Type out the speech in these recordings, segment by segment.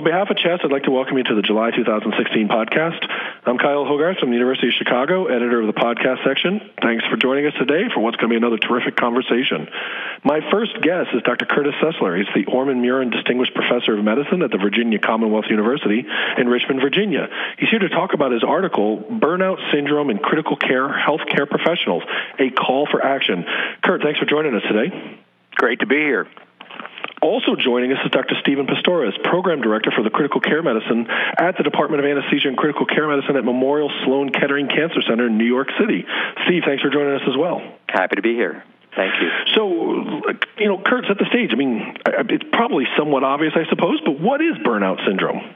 On behalf of CHEST, I'd like to welcome you to the July 2016 podcast. I'm Kyle Hogarth from the University of Chicago, editor of the podcast section. Thanks for joining us today for what's going to be another terrific conversation. My first guest is Dr. Curtis Sessler. He's the Orhan Muren Distinguished Professor of Medicine at the Virginia Commonwealth University in Richmond, Virginia. He's here to talk about his article, Burnout Syndrome in Critical Care Healthcare Professionals, a Call for Action. Kurt, thanks for joining us today. Great to be here. Also joining us is Dr. Stephen Pastores, Program Director for the Critical Care Medicine at the Department of Anesthesia and Critical Care Medicine at Memorial Sloan Kettering Cancer Center in New York City. Steve, thanks for joining us as well. Happy to be here. Thank you. So, you know, Kurt, set the stage. I mean, it's probably somewhat obvious, I suppose, but what is burnout syndrome?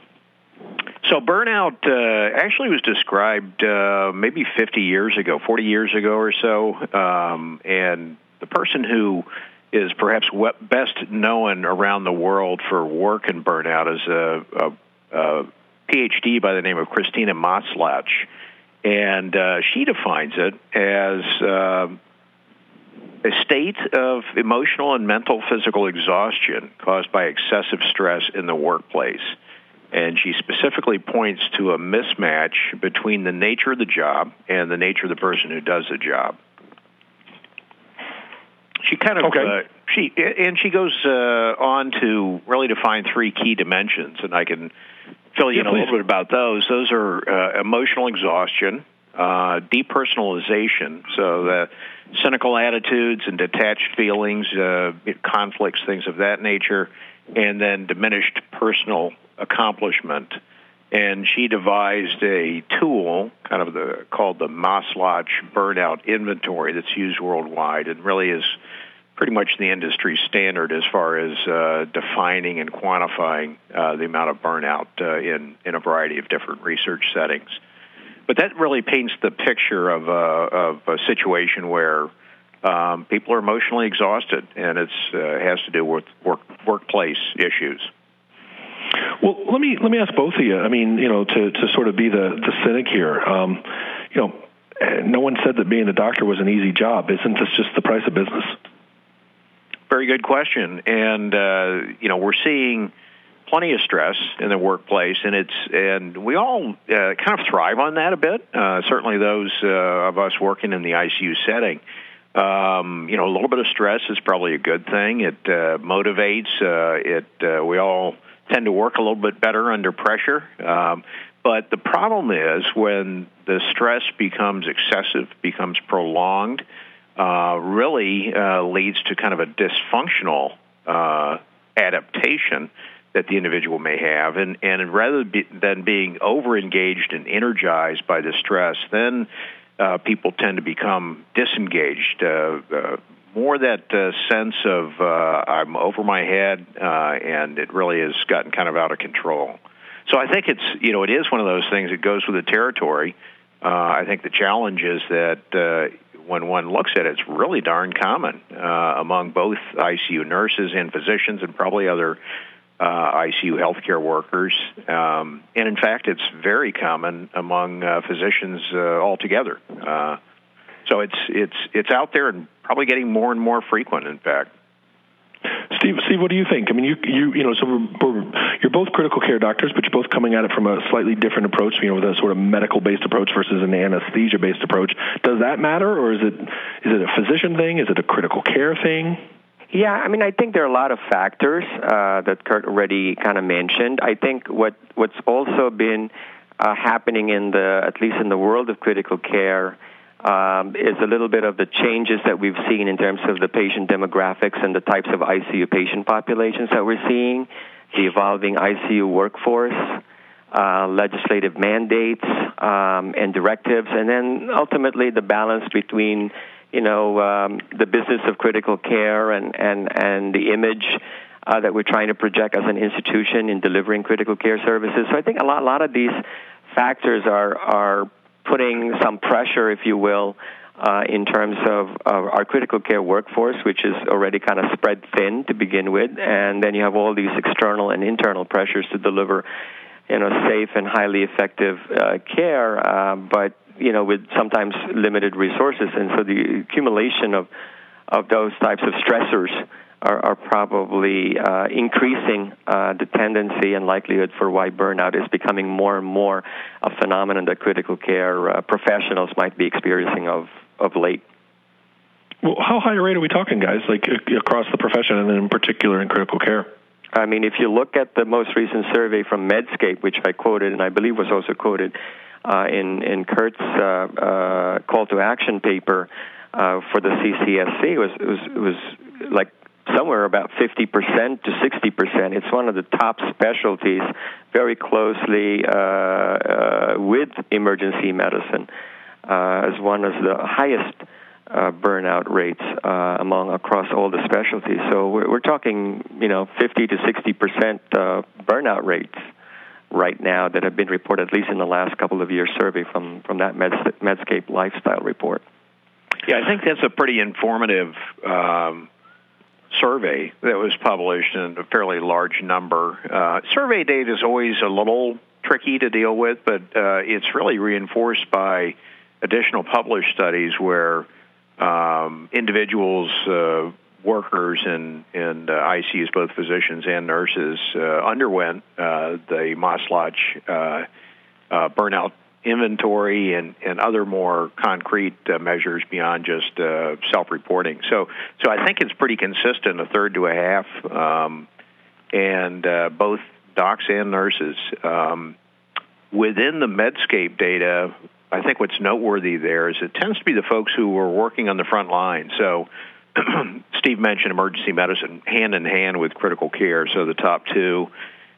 So burnout uh, actually was described uh, maybe 50 years ago, 40 years ago or so, um, and the person who is perhaps best known around the world for work and burnout is a, a, a PhD by the name of Christina Maslach, and uh, she defines it as uh, a state of emotional and mental physical exhaustion caused by excessive stress in the workplace. And she specifically points to a mismatch between the nature of the job and the nature of the person who does the job she kind of okay. uh, she and she goes uh, on to really define three key dimensions, and I can fill you yeah, in a please. little bit about those. Those are uh, emotional exhaustion, uh, depersonalization, so the cynical attitudes and detached feelings, uh, conflicts, things of that nature, and then diminished personal accomplishment and she devised a tool, kind of the called the Maslach Burnout Inventory, that's used worldwide, and really is pretty much the industry standard as far as uh, defining and quantifying uh, the amount of burnout uh, in in a variety of different research settings. But that really paints the picture of a, of a situation where um, people are emotionally exhausted, and it uh, has to do with work, workplace issues. Well, let me let me ask both of you. I mean, you know, to to sort of be the the cynic here. Um, you know, no one said that being a doctor was an easy job. Isn't this just the price of business? Very good question, and uh, you know, we're seeing plenty of stress in the workplace, and it's and we all uh, kind of thrive on that a bit. Uh, certainly, those uh, of us working in the ICU setting. Um, you know, a little bit of stress is probably a good thing. It uh, motivates. Uh, it uh, we all tend to work a little bit better under pressure. Um, but the problem is when the stress becomes excessive, becomes prolonged, uh, really uh, leads to kind of a dysfunctional uh, adaptation that the individual may have. And, and rather be, than being over engaged and energized by the stress, then uh, people tend to become disengaged, uh, uh, more that uh, sense of uh, I'm over my head, uh, and it really has gotten kind of out of control. So I think it's you know it is one of those things that goes with the territory. Uh, I think the challenge is that uh, when one looks at it, it's really darn common uh, among both ICU nurses and physicians, and probably other uh, ICU healthcare workers. Um, and in fact, it's very common among uh, physicians uh, altogether. Uh, so it's it's it's out there and probably getting more and more frequent. In fact. Steve, Steve, what do you think? I mean, you, you, you know, so we're, we're, you're both critical care doctors, but you're both coming at it from a slightly different approach. You know, with a sort of medical-based approach versus an anesthesia-based approach. Does that matter, or is it is it a physician thing? Is it a critical care thing? Yeah, I mean, I think there are a lot of factors uh, that Kurt already kind of mentioned. I think what what's also been uh, happening in the at least in the world of critical care um, is a little bit of the changes that we've seen in terms of the patient demographics and the types of ICU patient populations that we're seeing, the evolving ICU workforce, uh, legislative mandates um, and directives, and then ultimately the balance between you know um, the business of critical care and and and the image. Uh, that we're trying to project as an institution in delivering critical care services. So I think a lot, a lot of these factors are are putting some pressure, if you will, uh, in terms of, of our critical care workforce, which is already kind of spread thin to begin with, and then you have all these external and internal pressures to deliver, you know, safe and highly effective uh, care, uh, but you know, with sometimes limited resources, and so the accumulation of of those types of stressors are, are probably uh, increasing uh, the tendency and likelihood for why burnout is becoming more and more a phenomenon that critical care uh, professionals might be experiencing of, of late. Well, how high a rate are we talking, guys, like across the profession and in particular in critical care? I mean, if you look at the most recent survey from Medscape, which I quoted and I believe was also quoted uh, in, in Kurt's uh, uh, call to action paper uh, for the CCSC, it was, it was, it was like somewhere about 50% to 60%. It's one of the top specialties, very closely uh, uh, with emergency medicine, uh, as one of the highest uh, burnout rates uh, among across all the specialties. So we're, we're talking, you know, 50 to 60% uh, burnout rates right now that have been reported, at least in the last couple of years survey from, from that Medscape lifestyle report. Yeah, I think that's a pretty informative um, survey that was published in a fairly large number. Uh, survey data is always a little tricky to deal with, but uh, it's really reinforced by additional published studies where um, individuals, uh, workers in, in uh, ICUs, both physicians and nurses, uh, underwent uh, the uh, uh, burnout inventory and, and other more concrete uh, measures beyond just uh, self-reporting. So, so I think it's pretty consistent, a third to a half, um, and uh, both docs and nurses. Um, within the Medscape data, I think what's noteworthy there is it tends to be the folks who are working on the front line. So, Steve mentioned emergency medicine hand in hand with critical care. So the top two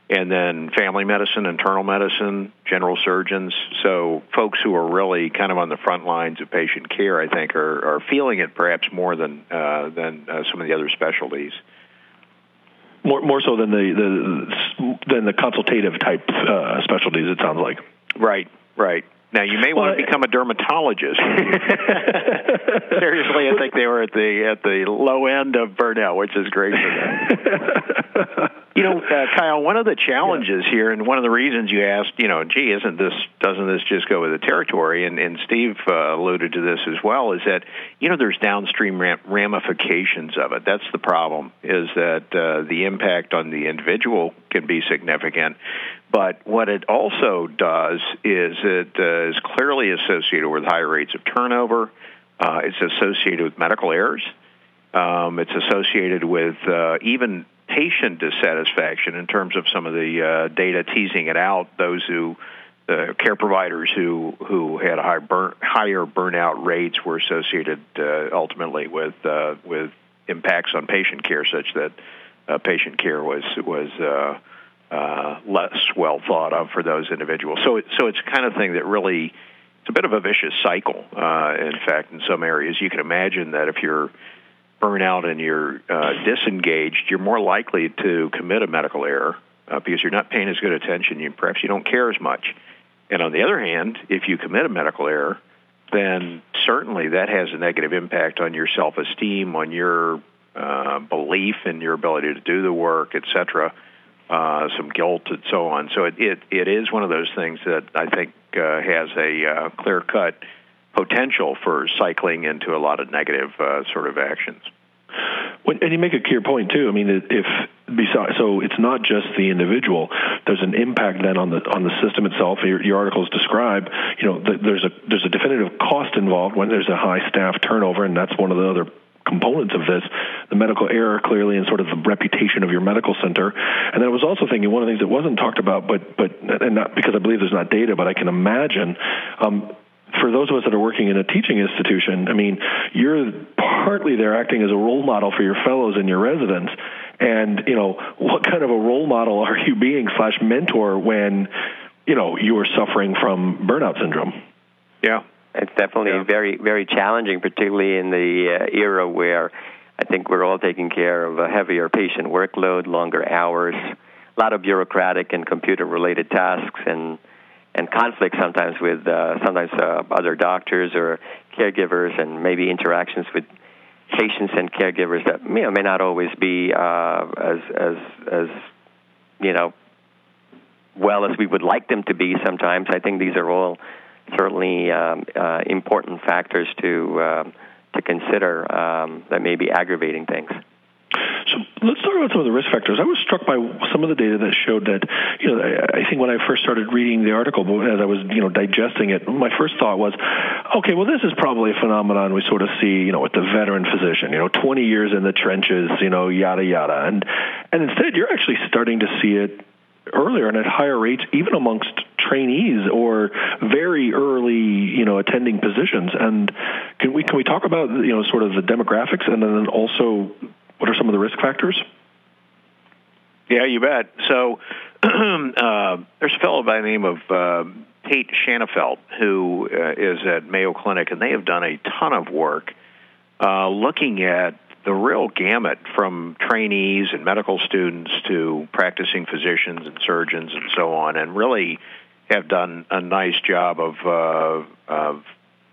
and then family medicine, internal medicine, general surgeons. So folks who are really kind of on the front lines of patient care, I think, are, are feeling it perhaps more than uh, than uh, some of the other specialties. More more so than the, the than the consultative type uh, specialties. It sounds like. Right. Right. Now you may want to become a dermatologist. Seriously, I think they were at the at the low end of burnout, which is great for them. you know, uh, Kyle, one of the challenges yeah. here, and one of the reasons you asked, you know, gee, isn't this doesn't this just go with the territory? And and Steve uh, alluded to this as well, is that you know there's downstream ramifications of it. That's the problem, is that uh, the impact on the individual can be significant. But what it also does is it uh, is clearly associated with higher rates of turnover. Uh, it's associated with medical errors. Um, it's associated with uh, even patient dissatisfaction in terms of some of the uh, data teasing it out. Those who the care providers who who had high burn, higher burnout rates were associated uh, ultimately with uh, with impacts on patient care, such that patient care was was uh, less well thought of for those individuals. So, it, so it's kind of thing that really it's a bit of a vicious cycle. Uh, in fact, in some areas, you can imagine that if you're burnout and you're uh, disengaged, you're more likely to commit a medical error uh, because you're not paying as good attention. You perhaps you don't care as much. And on the other hand, if you commit a medical error, then certainly that has a negative impact on your self-esteem, on your uh, belief in your ability to do the work, et cetera uh, some guilt and so on. So it, it, it is one of those things that I think uh, has a uh, clear cut potential for cycling into a lot of negative uh, sort of actions. And you make a clear point too. I mean, if besides, so it's not just the individual. There's an impact then on the on the system itself. Your, your articles describe, you know, the, there's a there's a definitive cost involved when there's a high staff turnover, and that's one of the other components of this the medical error clearly and sort of the reputation of your medical center and then I was also thinking one of the things that wasn't talked about but but and not because I believe there's not data but I can imagine um, for those of us that are working in a teaching institution, I mean, you're partly there acting as a role model for your fellows and your residents. And, you know, what kind of a role model are you being slash mentor when, you know, you are suffering from burnout syndrome? Yeah, it's definitely yeah. very, very challenging, particularly in the uh, era where I think we're all taking care of a heavier patient workload, longer hours, a lot of bureaucratic and computer-related tasks, and and conflict sometimes with uh, sometimes uh, other doctors or caregivers, and maybe interactions with patients and caregivers that you know, may not always be uh, as as as you know well as we would like them to be. Sometimes I think these are all certainly um, uh, important factors to uh, to consider um, that may be aggravating things. So let's talk about some of the risk factors. I was struck by some of the data that showed that, you know, I, I think when I first started reading the article, as I was, you know, digesting it, my first thought was, okay, well, this is probably a phenomenon we sort of see, you know, with the veteran physician, you know, 20 years in the trenches, you know, yada yada, and and instead you're actually starting to see it earlier and at higher rates, even amongst trainees or very early, you know, attending positions. And can we can we talk about you know sort of the demographics and then also what are some of the risk factors? Yeah, you bet. So uh, there's a fellow by the name of uh, Tait Shanafelt who uh, is at Mayo Clinic, and they have done a ton of work uh, looking at the real gamut from trainees and medical students to practicing physicians and surgeons and so on, and really have done a nice job of, uh, of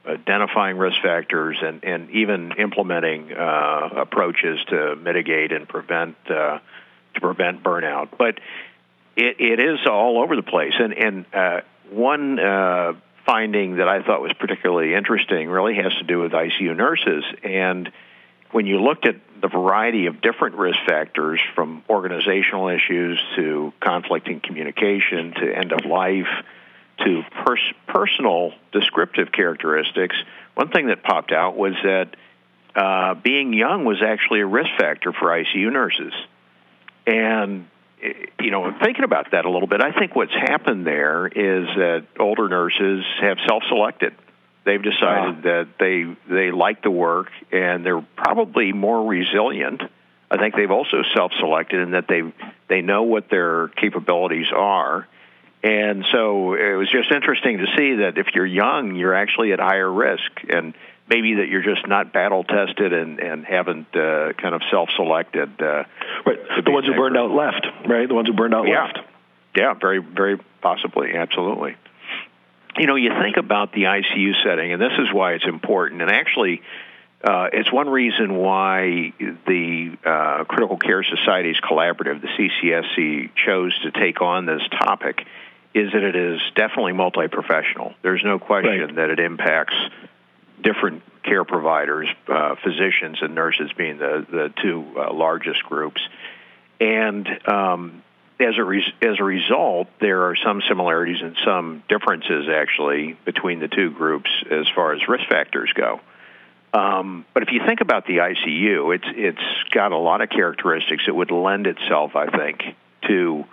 identifying risk factors and, and even implementing uh, approaches to mitigate and prevent uh, to prevent burnout. But it, it is all over the place. And, and uh, one uh, finding that I thought was particularly interesting really has to do with ICU nurses. And when you looked at the variety of different risk factors, from organizational issues to conflict in communication to end of life to pers- personal descriptive characteristics, one thing that popped out was that uh, being young was actually a risk factor for ICU nurses. And you know, thinking about that a little bit, I think what's happened there is that older nurses have self-selected. They've decided that they they like the work and they're probably more resilient. I think they've also self-selected in that they they know what their capabilities are and so it was just interesting to see that if you're young, you're actually at higher risk, and maybe that you're just not battle tested and and haven't uh, kind of self selected. Uh, right, the ones who burned out left, right? The ones who burned out yeah. left. Yeah, very very possibly, absolutely. You know, you think about the ICU setting, and this is why it's important. And actually, uh, it's one reason why the uh, Critical Care Societies Collaborative, the CCSC, chose to take on this topic is that it is definitely multi professional. There's no question right. that it impacts different care providers, uh, physicians and nurses being the, the two uh, largest groups. And um, as, a res- as a result, there are some similarities and some differences actually between the two groups as far as risk factors go. Um, but if you think about the ICU, it's it's got a lot of characteristics that would lend itself, I think, to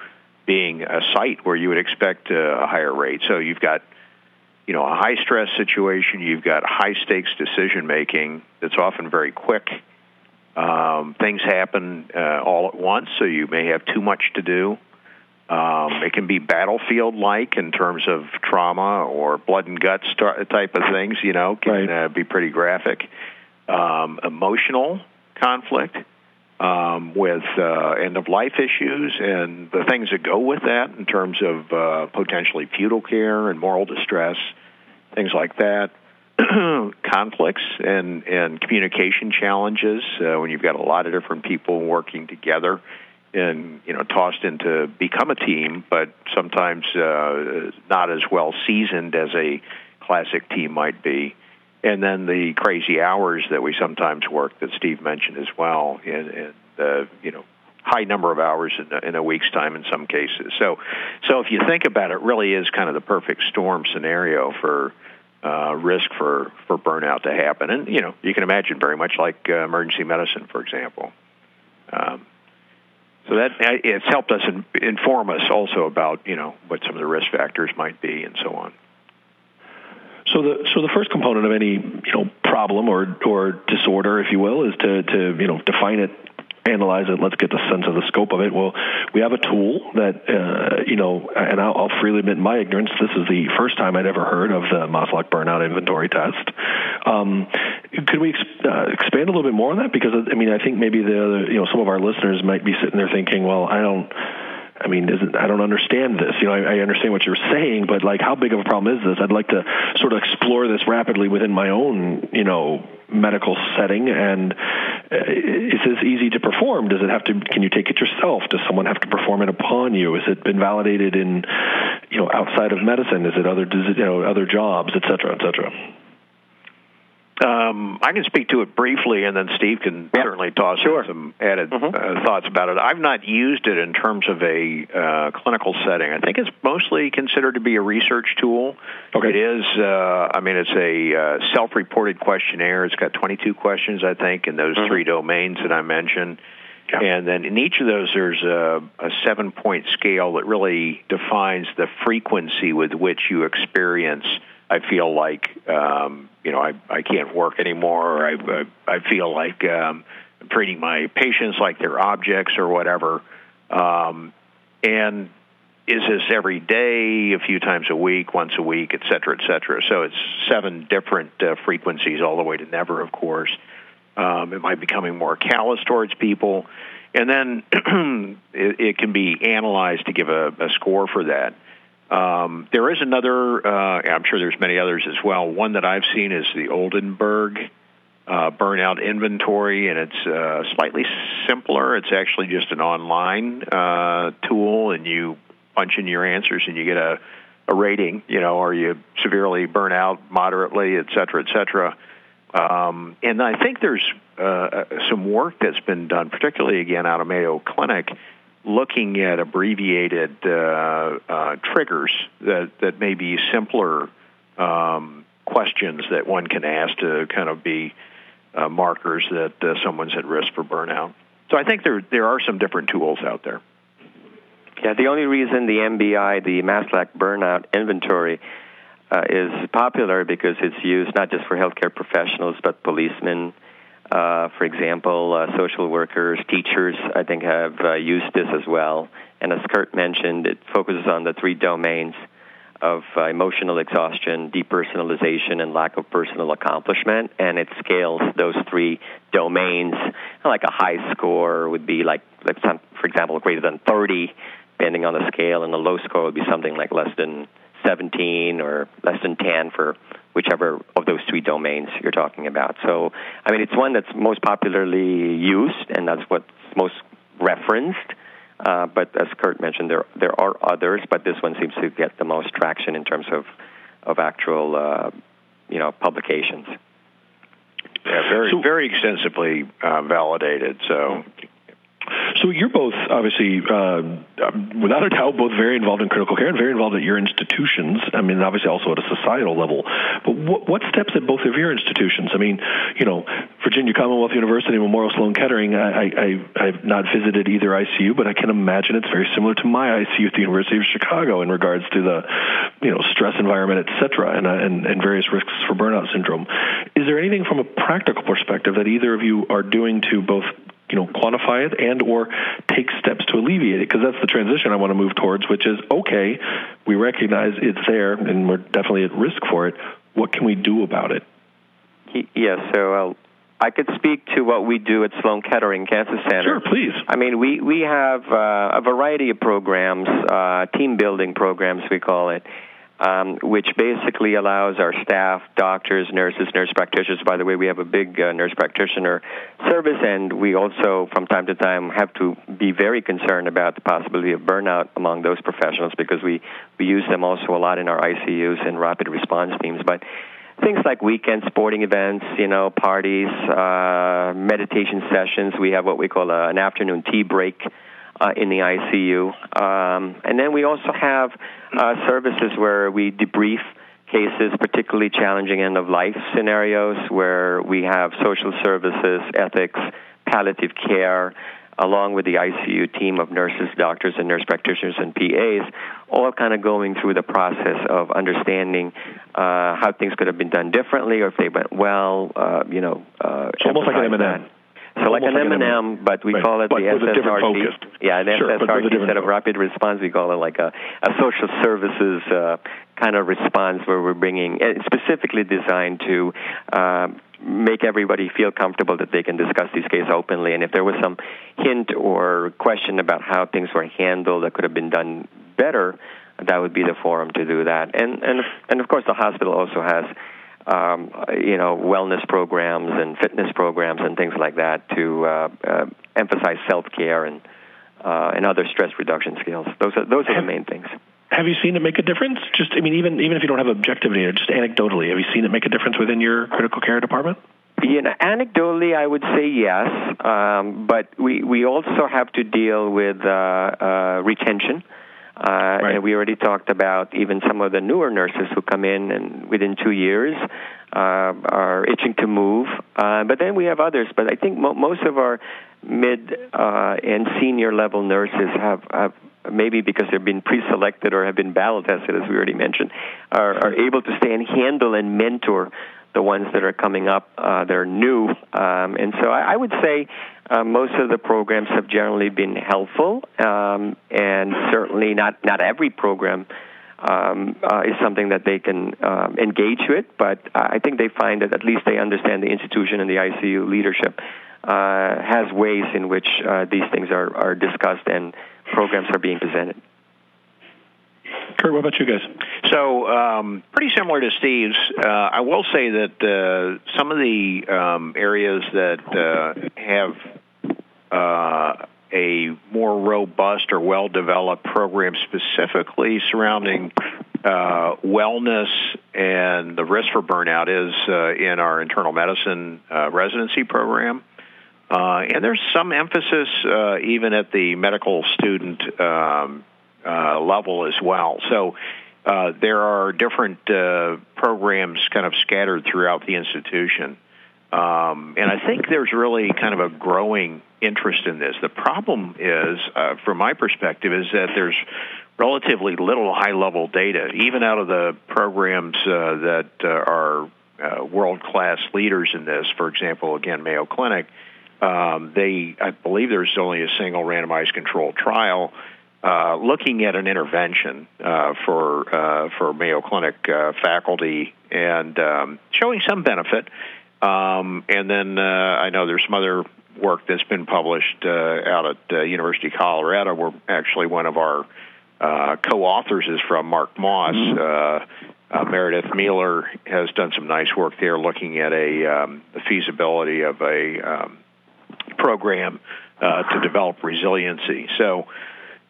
being a site where you would expect a higher rate. So you've got you know a high stress situation, you've got high stakes decision making that's often very quick. Um, things happen uh, all at once, so you may have too much to do. Um, it can be battlefield like in terms of trauma or blood and guts type of things. You know, can right. uh, be pretty graphic. Um, emotional conflict um, with uh, end of life issues and the things that go with that in terms of uh, potentially futile care and moral distress, things like that. conflicts and, and communication challenges uh, when you've got a lot of different people working together and you know tossed into become a team, but sometimes uh, not as well seasoned as a classic team might be and then the crazy hours that we sometimes work that Steve mentioned as well, and, and the you know high number of hours in a, in a week's time in some cases. So, so if you think about it really is kind of the perfect storm scenario for uh, risk for for burnout to happen. And you know, you can imagine very much like uh, emergency medicine, for example. Um, so that it's helped us in, inform us also about you know what some of the risk factors might be and so on. So the so the first component of any you know problem or or disorder, if you will, is to to you know define it analyze it. Let's get the sense of the scope of it. Well, we have a tool that, uh, you know, and I'll, I'll, freely admit my ignorance. This is the first time I'd ever heard of the Maslach burnout inventory test. Um, could we uh, expand a little bit more on that? Because I mean, I think maybe the other, you know some of our listeners might be sitting there thinking, well, I don't I mean, isn't, I don't understand this. You know, I, I understand what you're saying, but like, how big of a problem is this? I'd like to sort of explore this rapidly within my own, you know, medical setting. And uh, is this easy to perform? Does it have to? Can you take it yourself? Does someone have to perform it upon you? Has it been validated in, you know, outside of medicine? Is it other, you know, other jobs, et cetera, et cetera? Um, I can speak to it briefly, and then Steve can Yep. certainly toss in some added Mhm. uh, thoughts about it. I've not used it in terms of a uh, clinical setting. I think it's mostly considered to be a research tool. Okay. It is. Uh, I mean, it's a uh, self-reported questionnaire. It's got 22 questions, I think, in those Mhm. three domains that I mentioned. Yeah. And then in each of those, there's a, a seven point scale that really defines the frequency with which you experience. I feel like, um, you know, I, I can't work anymore, or I, I, I feel like um, I'm treating my patients like they're objects or whatever. Um, and is this every day, a few times a week, once a week, et cetera, et cetera? So it's seven different uh, frequencies, all the way to never, of course. Um, am I becoming more callous towards people? And then it, it can be analyzed to give a, a score for that. Um, there is another, uh, I'm sure there's many others as well. One that I've seen is the Oldenburg uh, burnout inventory, and it's uh, slightly simpler. It's actually just an online uh, tool, and you punch in your answers and you get a, a rating. You know, are you severely burnt out, moderately, et cetera, et cetera. Um, and I think there's uh, some work that's been done, particularly again out of Mayo Clinic, looking at abbreviated uh, uh, triggers that, that may be simpler um, questions that one can ask to kind of be uh, markers that uh, someone's at risk for burnout. So I think there there are some different tools out there. Yeah, the only reason the MBI, the Maslach Burnout Inventory, uh, is popular because it's used not just for healthcare professionals, but policemen, uh, for example, uh, social workers, teachers, I think, have uh, used this as well. And as Kurt mentioned, it focuses on the three domains of uh, emotional exhaustion, depersonalization, and lack of personal accomplishment. And it scales those three domains. Like a high score would be like, for example, greater than 30, depending on the scale, and a low score would be something like less than 17 or less than 10 for whichever of those three domains you're talking about. So, I mean, it's one that's most popularly used, and that's what's most referenced. Uh, but as Kurt mentioned, there there are others, but this one seems to get the most traction in terms of of actual, uh, you know, publications. Yeah, very So- very extensively uh, validated. So So you're both obviously, uh, um, without a doubt, both very involved in critical care and very involved at your institutions. I mean, obviously also at a societal level. But what, what steps at both of your institutions? I mean, you know, Virginia Commonwealth University, Memorial Sloan Kettering. I, I, I've not visited either ICU, but I can imagine it's very similar to my ICU at the University of Chicago in regards to the, you know, stress environment, et cetera, and, uh, and, and various risks for burnout syndrome. Is there anything from a practical perspective that either of you are doing to both you know quantify it and or take steps to alleviate it because that's the transition I want to move towards which is okay we recognize it's there and we're definitely at risk for it. What can we do about it? Yes, so uh, I could speak to what we do at Sloan Kettering Cancer Center. sure please. I mean, we we have uh, a variety of programs, uh, team building programs, we call it, um, which basically allows our staff, doctors, nurses, nurse practitioners. By the way, we have a big uh, nurse practitioner service, and we also, from time to time, have to be very concerned about the possibility of burnout among those professionals because we we use them also a lot in our ICUs and rapid response teams, but things like weekend sporting events, you know, parties, uh, meditation sessions. We have what we call a, an afternoon tea break uh, in the ICU. Um, and then we also have uh, services where we debrief cases, particularly challenging end of life scenarios, where we have social services, ethics, palliative care, along with the ICU team of nurses, doctors, and nurse practitioners and PAs, all kind of going through the process of understanding uh, how things could have been done differently or if they went well, uh, you know. Uh, almost like an M&M. So like an like an M&M, but we Right, call it but the with a different SSRC. focus. Yeah, an Sure, but with a SSRC different instead of rapid response, we call it like a, a social services uh, kind of response where we're bringing, it's specifically designed to uh, make everybody feel comfortable that they can discuss these cases openly. And if there was some hint or question about how things were handled that could have been done better, that would be the forum to do that. And and and of course, the hospital also has. Um, you know, wellness programs and fitness programs and things like that to uh, uh, emphasize self care and uh, and other stress reduction skills. Those are those are the main things. have you seen it make a difference? Just, I mean, even even if you don't have objective data, just anecdotally, have you seen it make a difference within your critical care department? You know, anecdotally, I would say yes, um, but we, we also have to deal with uh, uh, retention. Uh, right. And we already talked about even some of the newer nurses who come in and within two years uh, are itching to move. Uh, but then we have others. But I think mo- most of our mid uh, and senior level nurses have, have maybe because they've been pre-selected or have been battle tested, as we already mentioned, are, are able to stay and handle and mentor the ones that are coming up uh, that are new. Um, and so I, I would say uh, most of the programs have generally been helpful, um, and certainly not not every program. Um, uh, is something that they can um, engage with, but I think they find that at least they understand the institution and the ICU leadership uh, has ways in which uh, these things are, are discussed and programs are being presented. Kurt, what about you guys? So, um, pretty similar to Steve's. Uh, I will say that uh, some of the um, areas that uh, have uh, a more robust or well developed program specifically surrounding uh, wellness and the risk for burnout is uh, in our internal medicine residency program. and there's some emphasis even at the medical student um, uh, level as well. So uh, there are different uh, programs kind of scattered throughout the institution. Um, and I think there's really kind of a growing interest in this. The problem is, uh, from my perspective, is that there's relatively little high-level data, even out of the programs uh, that uh, are uh, world-class leaders in this. For example, again, Mayo Clinic. Um, they, I believe, there's only a single randomized controlled trial uh, looking at an intervention uh, for uh, for Mayo Clinic uh, faculty and um, showing some benefit. Um, and then uh, I know there's some other work that's been published out at University of Colorado, where actually one of our co-authors is from Marc Moss. Mm-hmm. Meredith Mealer has done some nice work there, looking at a um, the feasibility of a um, program to develop resiliency. So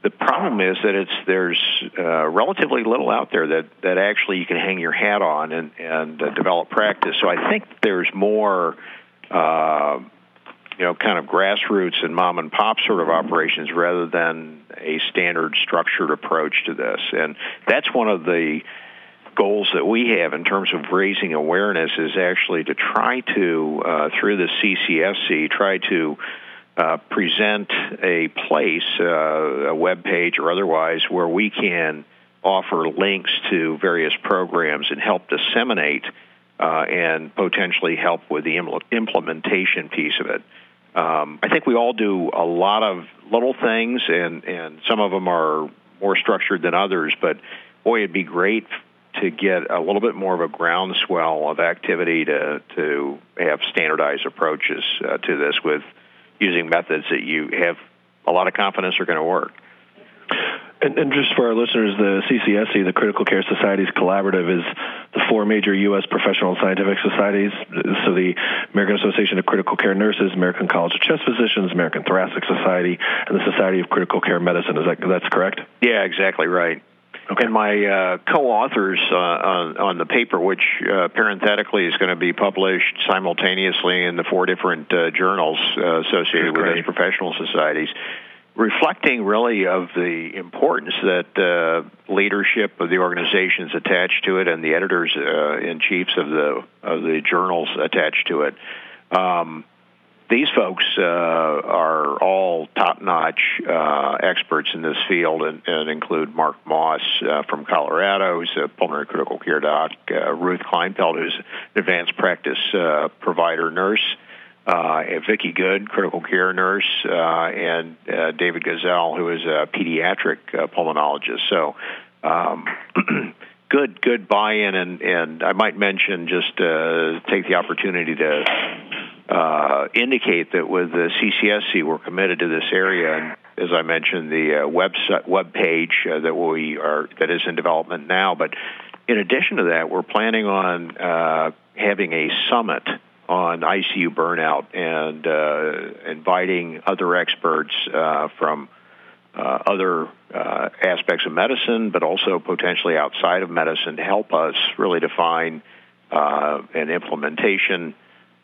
the problem is that it's there's uh, relatively little out there that that actually you can hang your hat on and and uh, develop practice. So I think there's more. Uh, you know, kind of grassroots and mom and pop sort of operations rather than a standard structured approach to this. And that's one of the goals that we have in terms of raising awareness is actually to try to, uh, through the CCSC, try to uh, present a place, uh, a web page or otherwise, where we can offer links to various programs and help disseminate uh, and potentially help with the implementation piece of it. Um, I think we all do a lot of little things, and, and some of them are more structured than others, but boy, it'd be great to get a little bit more of a groundswell of activity to, to have standardized approaches uh, to this with using methods that you have a lot of confidence are going to work. And, and, just for our listeners, the CCSC, the Critical Care Societies Collaborative, is the four major U.S. professional scientific societies. So the American Association of Critical Care Nurses, American College of Chest Physicians, American Thoracic Society, and the Society of Critical Care Medicine. Is that that's correct? Yeah, exactly right. Okay. And my uh, co-authors uh, on, on, the paper, which uh, parenthetically is going to be published simultaneously in the four different uh, journals uh, associated with those professional societies, reflecting really of the importance that uh, leadership of the organizations attached to it and the editors in chiefs of the of the journals attached to it. Um, these folks uh, are all top-notch uh, experts in this field, and, and include Marc Moss uh, from Colorado, who's a pulmonary critical care doc, uh, Ruth Kleinpell, who's an advanced practice uh, provider nurse, uh, Vicki Good, critical care nurse, and David Gozal, who is a pediatric pulmonologist. So. Um, good good buy-in and and I might mention just take the opportunity to uh, indicate that with the CCSC, we're committed to this area. And as I mentioned, the uh, website web page uh, that we are that is in development now. But in addition to that, we're planning on uh, having a summit on ICU burnout and uh, inviting other experts uh, from other aspects of medicine, but also potentially outside of medicine to help us really define an implementation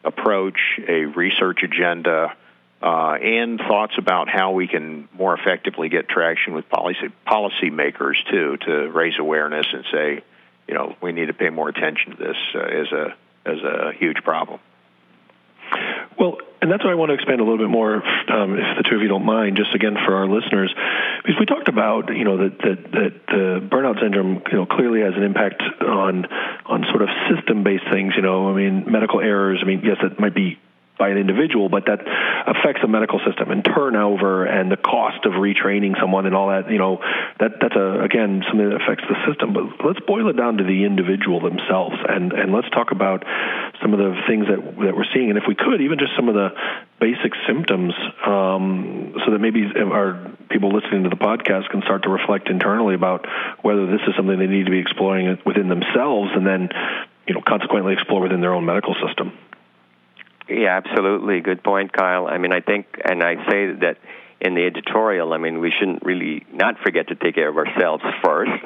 approach, a research agenda, uh, and thoughts about how we can more effectively get traction with policy policymakers too to raise awareness and say, you know, we need to pay more attention to this uh, as a as a huge problem. Well, and that's what I want to expand a little bit more, um, if the two of you don't mind, just again for our listeners, because we talked about, you know, that that, that the burnout syndrome, you know, clearly has an impact on on sort of system-based things. You know, I mean, medical errors. I mean, yes, it might be by an individual, but that affects the medical system and turnover and the cost of retraining someone and all that. You know, that that's a again something that affects the system. But let's boil it down to the individual themselves, and and let's talk about some of the things that that we're seeing, and if we could, even just some of the basic symptoms, um, so that maybe our people listening to the podcast can start to reflect internally about whether this is something they need to be exploring within themselves, and then you know consequently explore within their own medical system. Yeah, absolutely. Good point, Kyle. I mean, I think, and I say that in the editorial, I mean, we shouldn't really not forget to take care of ourselves first,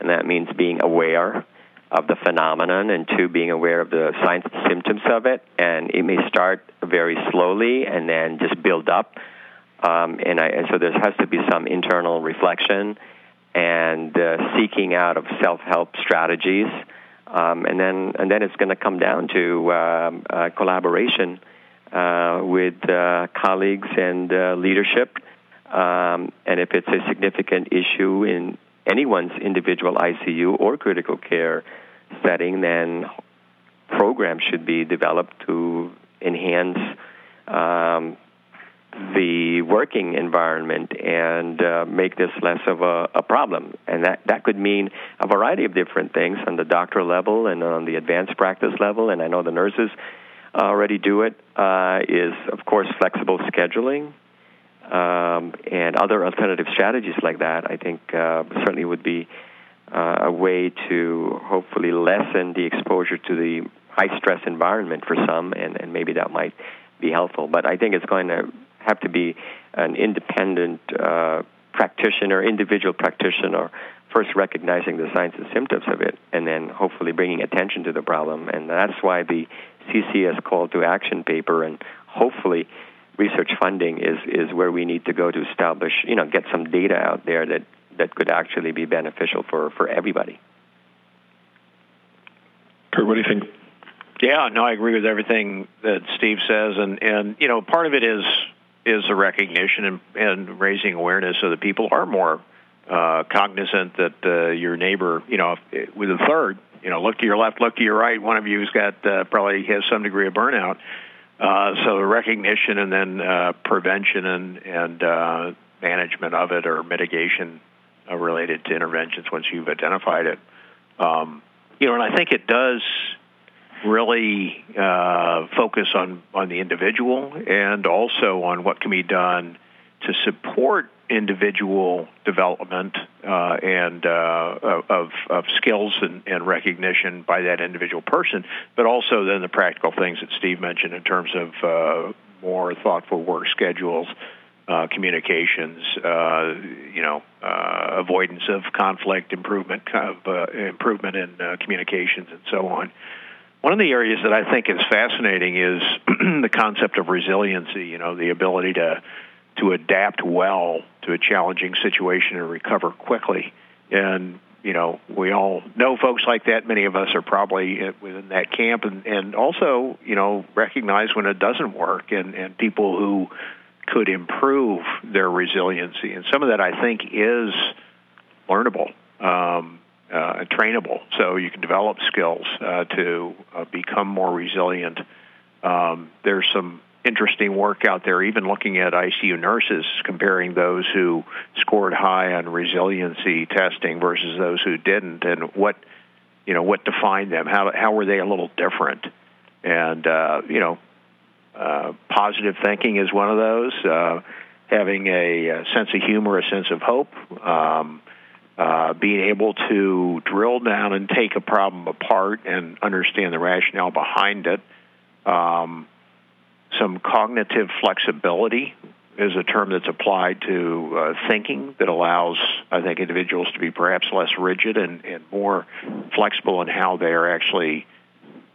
and that means being aware of the phenomenon, and two, being aware of the signs and symptoms of it. And it may start very slowly and then just build up. Um, and, I, and so there has to be some internal reflection and uh, seeking out of self-help strategies um, and then and then it's going to come down to um, uh, collaboration uh, with uh, colleagues and uh, leadership. Um, and if it's a significant issue in anyone's individual ICU or critical care setting, then programs should be developed to enhance um, the working environment and uh, make this less of a, a, problem. And that, that could mean a variety of different things on the doctor level and on the advanced practice level. And I know the nurses already do it. Uh, is of course flexible scheduling um, and other alternative strategies like that. I think uh, certainly would be uh, a way to hopefully lessen the exposure to the high stress environment for some, and, and maybe that might be helpful. But I think it's going to have to be an independent uh, practitioner, individual practitioner, first recognizing the signs and symptoms of it, and then hopefully bringing attention to the problem. And that's why the CCS call to action paper and hopefully research funding is, is where we need to go to establish, you know, get some data out there that, that could actually be beneficial for, for everybody. Kurt, what do you think? Yeah, no, I agree with everything that Steve says, and and you know, part of it is is a recognition and, and raising awareness so that people are more uh, cognizant that uh, your neighbor, you know, if, with a third, you know, look to your left, look to your right. One of you's got uh, probably has some degree of burnout. Uh, so recognition and then uh, prevention and and uh, management of it or mitigation uh, related to interventions once you've identified it. Um, you know, and I think it does really uh, focus on, on the individual and also on what can be done to support individual development uh, and uh, of, of skills and, and, recognition by that individual person, but also then the practical things that Steve mentioned in terms of uh, more thoughtful work schedules, uh, communications, uh, you know, avoidance of conflict, improvement, of, improvement in communications, and so on. One of the areas that I think is fascinating is the concept of resiliency. You know, the ability to to adapt well to a challenging situation and recover quickly. And you know, we all know folks like that. Many of us are probably within that camp, and and also you know recognize when it doesn't work, and and people who could improve their resiliency. And some of that I think is learnable. Um, uh, trainable, so you can develop skills uh, to uh, become more resilient. Um, there's some interesting work out there, even looking at ICU nurses, comparing those who scored high on resiliency testing versus those who didn't, and what you know what defined them. How how were they a little different? And uh, you know, uh, positive thinking is one of those. Uh, having a, a sense of humor, a sense of hope. Um, uh, being able to drill down and take a problem apart and understand the rationale behind it, um, some cognitive flexibility, is a term that's applied to uh, thinking that allows, I think, individuals to be perhaps less rigid and, and more flexible in how they are actually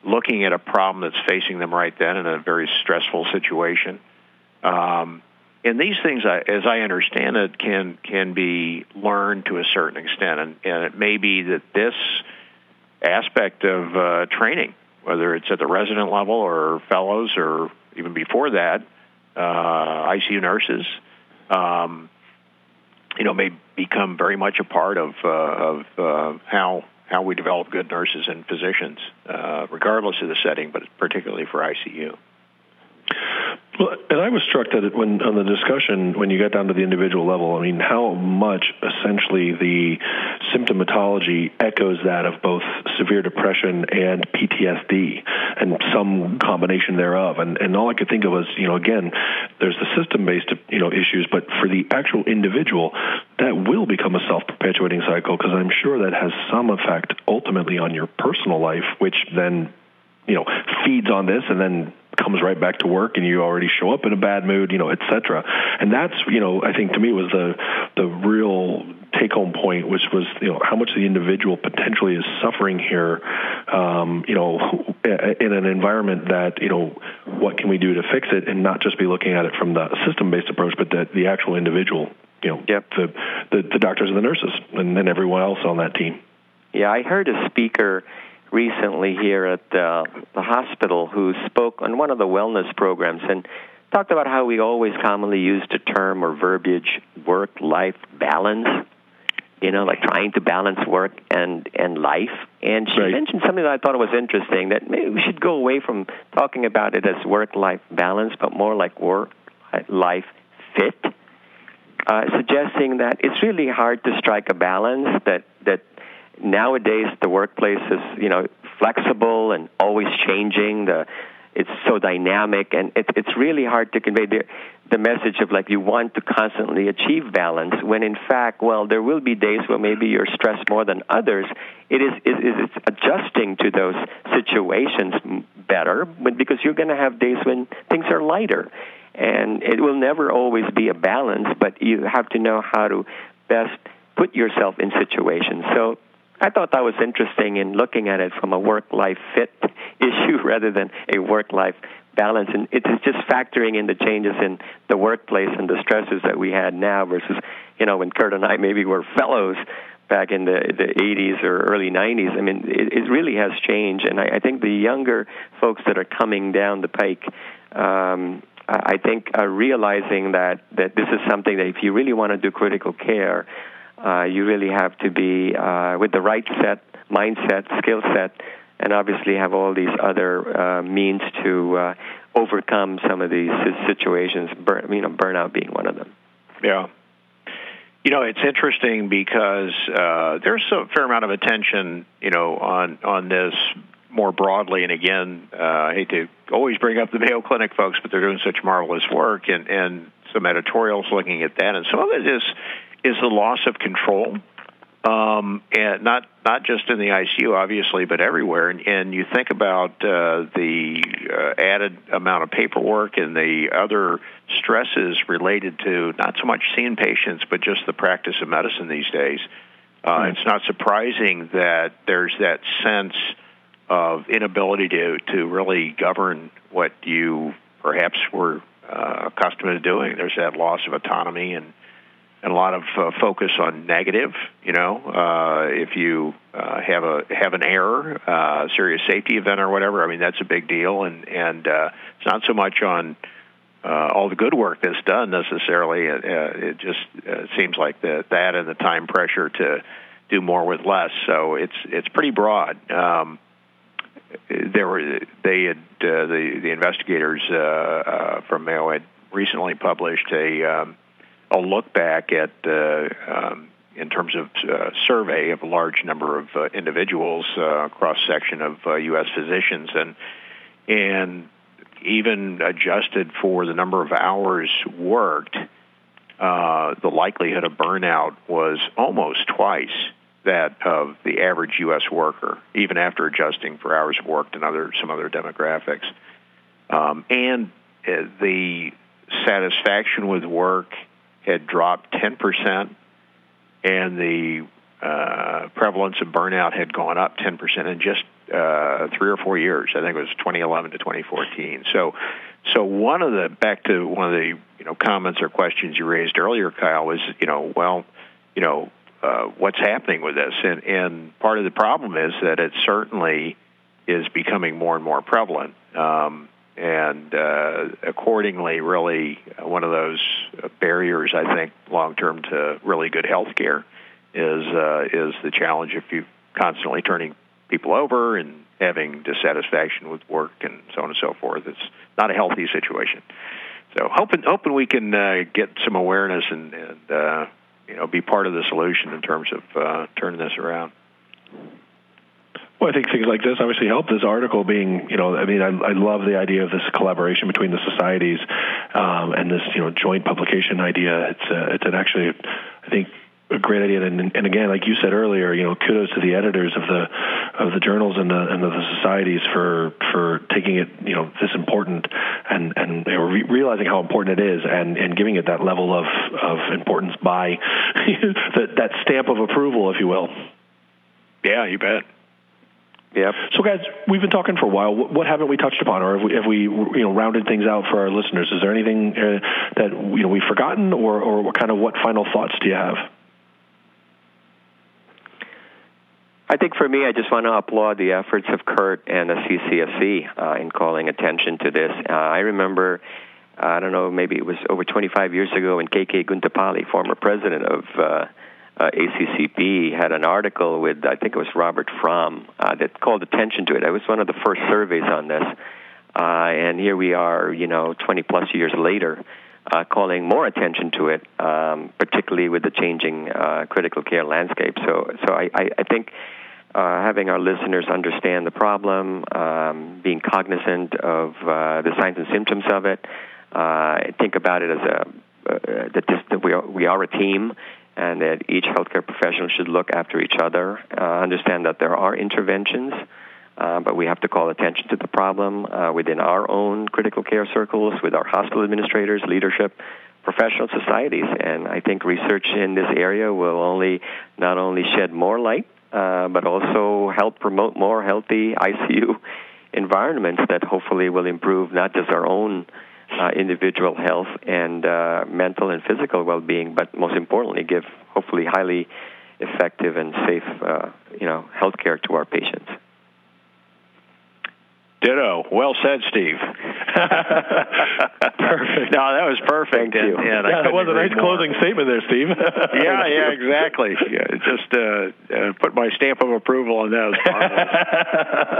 looking at a problem that's facing them right then in a very stressful situation. Um, and these things, as I understand it, can can be learned to a certain extent, and, and it may be that this aspect of uh, training, whether it's at the resident level or fellows or even before that, uh, ICU nurses, um, you know, may become very much a part of uh, of uh, how how we develop good nurses and physicians, uh, regardless of the setting, but particularly for ICU. Well, and I was struck that when on the discussion when you got down to the individual level, I mean, how much essentially the symptomatology echoes that of both severe depression and PTSD, and some combination thereof. And and all I could think of was, you know, again, there's the system-based, you know, issues, but for the actual individual, that will become a self-perpetuating cycle because I'm sure that has some effect ultimately on your personal life, which then you know feeds on this and then comes right back to work and you already show up in a bad mood, you know, et cetera. And that's, you know, I think to me was the the real take home point, which was, you know, how much the individual potentially is suffering here, um, you know, in an environment that, you know, what can we do to fix it and not just be looking at it from the system based approach, but the, the actual individual, you know, yep. the, the, the doctors and the nurses and then everyone else on that team. Yeah, I heard a speaker recently here at the, the hospital who spoke on one of the wellness programs and talked about how we always commonly use the term or verbiage work life balance you know like trying to balance work and and life and she right. mentioned something that i thought was interesting that maybe we should go away from talking about it as work life balance but more like work life fit uh, suggesting that it's really hard to strike a balance that that nowadays the workplace is you know flexible and always changing. The it's so dynamic and it, it's really hard to convey the, the message of like you want to constantly achieve balance when in fact well there will be days where maybe you're stressed more than others. It is it is it's adjusting to those situations better because you're going to have days when things are lighter. And it will never always be a balance but you have to know how to best put yourself in situations. So I thought that was interesting in looking at it from a work life fit issue rather than a work life balance. And it is just factoring in the changes in the workplace and the stresses that we had now versus, you know, when Curt and I maybe were fellows back in the the 80s or early 90s. I mean, it, it really has changed, and I, I think the younger folks that are coming down the pike. Um, I think are realizing that that this is something that if you really want to do critical care, uh, you really have to be uh, with the right set, mindset, skill set, and obviously have all these other uh, means to uh, overcome some of these situations. Burn, you know, burnout being one of them. Yeah. You know, it's interesting because uh, there's a fair amount of attention, you know, on on this more broadly. And again, uh, I hate to always bring up the Mayo Clinic folks, but they're doing such marvelous work, and and some editorials looking at that, and some of it is is the loss of control, um, and not not just in the ICU, obviously, but everywhere. And, and you think about uh, the uh, added amount of paperwork and the other stresses related to not so much seeing patients, but just the practice of medicine these days. Uh, mm-hmm. It's not surprising that there's that sense of inability to to really govern what you perhaps were uh, accustomed to doing. There's that loss of autonomy and and a lot of uh, focus on negative. You know, uh, if you uh, have a have an error, uh, serious safety event or whatever, I mean that's a big deal, and and uh, it's not so much on uh, all the good work that's done necessarily. Uh, it just uh, seems like that and the time pressure to do more with less. So it's it's pretty broad. Um, there were they had uh, the the investigators uh, uh, from Mayo had recently published a um, a look back at uh, um, in terms of uh, survey of a large number of uh, individuals uh, cross section of uh, U.S. physicians and and even adjusted for the number of hours worked, uh, the likelihood of burnout was almost twice that of the average U.S. worker, even after adjusting for hours worked and other some other demographics. Um, and uh, the satisfaction with work had dropped 10%, and the uh, prevalence of burnout had gone up 10% in just uh, three or four years. I think it was 2011 to 2014. So, so one of the back to one of the you know comments or questions you raised earlier, Kyle, was you know well, you know uh, what's happening with this, and and part of the problem is that it certainly is becoming more and more prevalent. Um, and uh, accordingly, really one of those barriers, I think, long term to really good health care is uh, is the challenge if you constantly turning people over and having dissatisfaction with work and so on and so forth. It's not a healthy situation. So hoping hoping we can uh, get some awareness and, and uh, you know be part of the solution in terms of uh, turning this around. Well, I think things like this obviously help. This article being, you know, I mean, I, I love the idea of this collaboration between the societies um, and this, you know, joint publication idea. It's uh, it's an actually, I think, a great idea. And, and again, like you said earlier, you know, kudos to the editors of the of the journals and the and the societies for for taking it, you know, this important and and you know, re- realizing how important it is and and giving it that level of of importance by that that stamp of approval, if you will. Yeah, you bet. Yep. So, guys, we've been talking for a while. What haven't we touched upon, or have we, have we you know, rounded things out for our listeners? Is there anything uh, that you know we've forgotten, or, or what kind of what final thoughts do you have? I think for me, I just want to applaud the efforts of Curt and the CCSC uh, in calling attention to this. Uh, I remember, I don't know, maybe it was over 25 years ago when KK Guntupalli, former president of uh, ACCP had an article with I think it was Robert Fromm uh, that called attention to it. It was one of the first surveys on this, uh, and here we are, you know, 20 plus years later, uh, calling more attention to it, um, particularly with the changing uh, critical care landscape. So, so I, I, I think. Uh, having our listeners understand the problem, um, being cognizant of uh, the signs and symptoms of it, uh, think about it as a uh, that, this, that we are, we are a team and that each healthcare professional should look after each other, uh, understand that there are interventions, uh, but we have to call attention to the problem uh, within our own critical care circles, with our hospital administrators, leadership, professional societies. And I think research in this area will only not only shed more light, uh, but also help promote more healthy ICU environments that hopefully will improve not just our own uh, individual health and uh, mental and physical well-being, but most importantly, give hopefully highly effective and safe, uh, you know, health care to our patients. Ditto. Well said, Steve. perfect. No, that was perfect. Thank you. And, and yeah, that was a nice more. closing statement there, Steve. yeah, yeah, exactly. Yeah, just uh, uh, put my stamp of approval on that.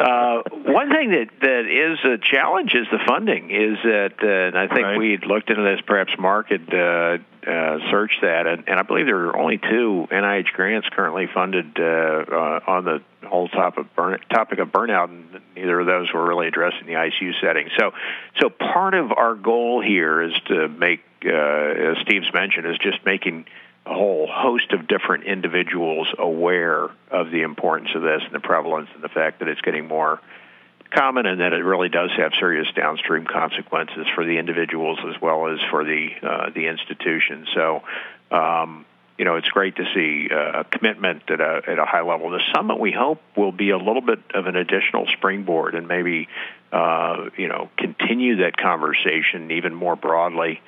uh, one thing that that is a challenge is the funding. Is that, uh, and I think right. we looked into this. Perhaps Marc had uh, search that, and, and I believe there are only two NIH grants currently funded uh, uh, on the whole topic of, burn, topic of burnout, and neither of those were really addressing the ICU setting. So, so part of our goal here is to make, uh, as Steve's mentioned, is just making a whole host of different individuals aware of the importance of this and the prevalence and the fact that it's getting more common and that it really does have serious downstream consequences for the individuals as well as for the uh, the institution. So, um, you know, it's great to see uh, a commitment at a at a high level. The summit we hope will be a little bit of an additional springboard and maybe uh, you know continue that conversation even more broadly.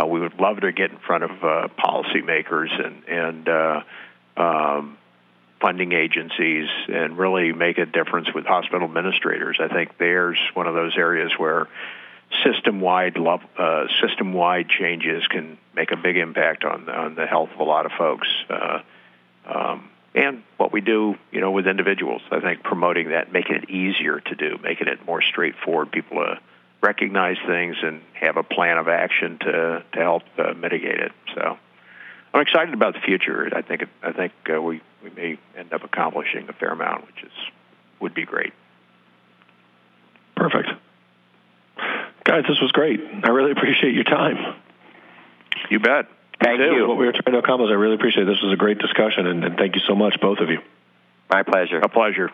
Uh, we would love to get in front of uh, policymakers and and uh, um, funding agencies and really make a difference with hospital administrators. I think there's one of those areas where system-wide uh, system-wide changes can make a big impact on on the health of a lot of folks. Uh, um, and what we do, you know, with individuals, I think promoting that, making it easier to do, making it more straightforward, people to recognize things and have a plan of action to to help uh, mitigate it. So. I'm excited about the future. I think I think uh, we we may end up accomplishing a fair amount, which is would be great. Perfect, guys. This was great. I really appreciate your time. You bet. Thank you. What we were trying to accomplish, I really appreciate. It. This was a great discussion, and, and thank you so much, both of you. My pleasure. A pleasure.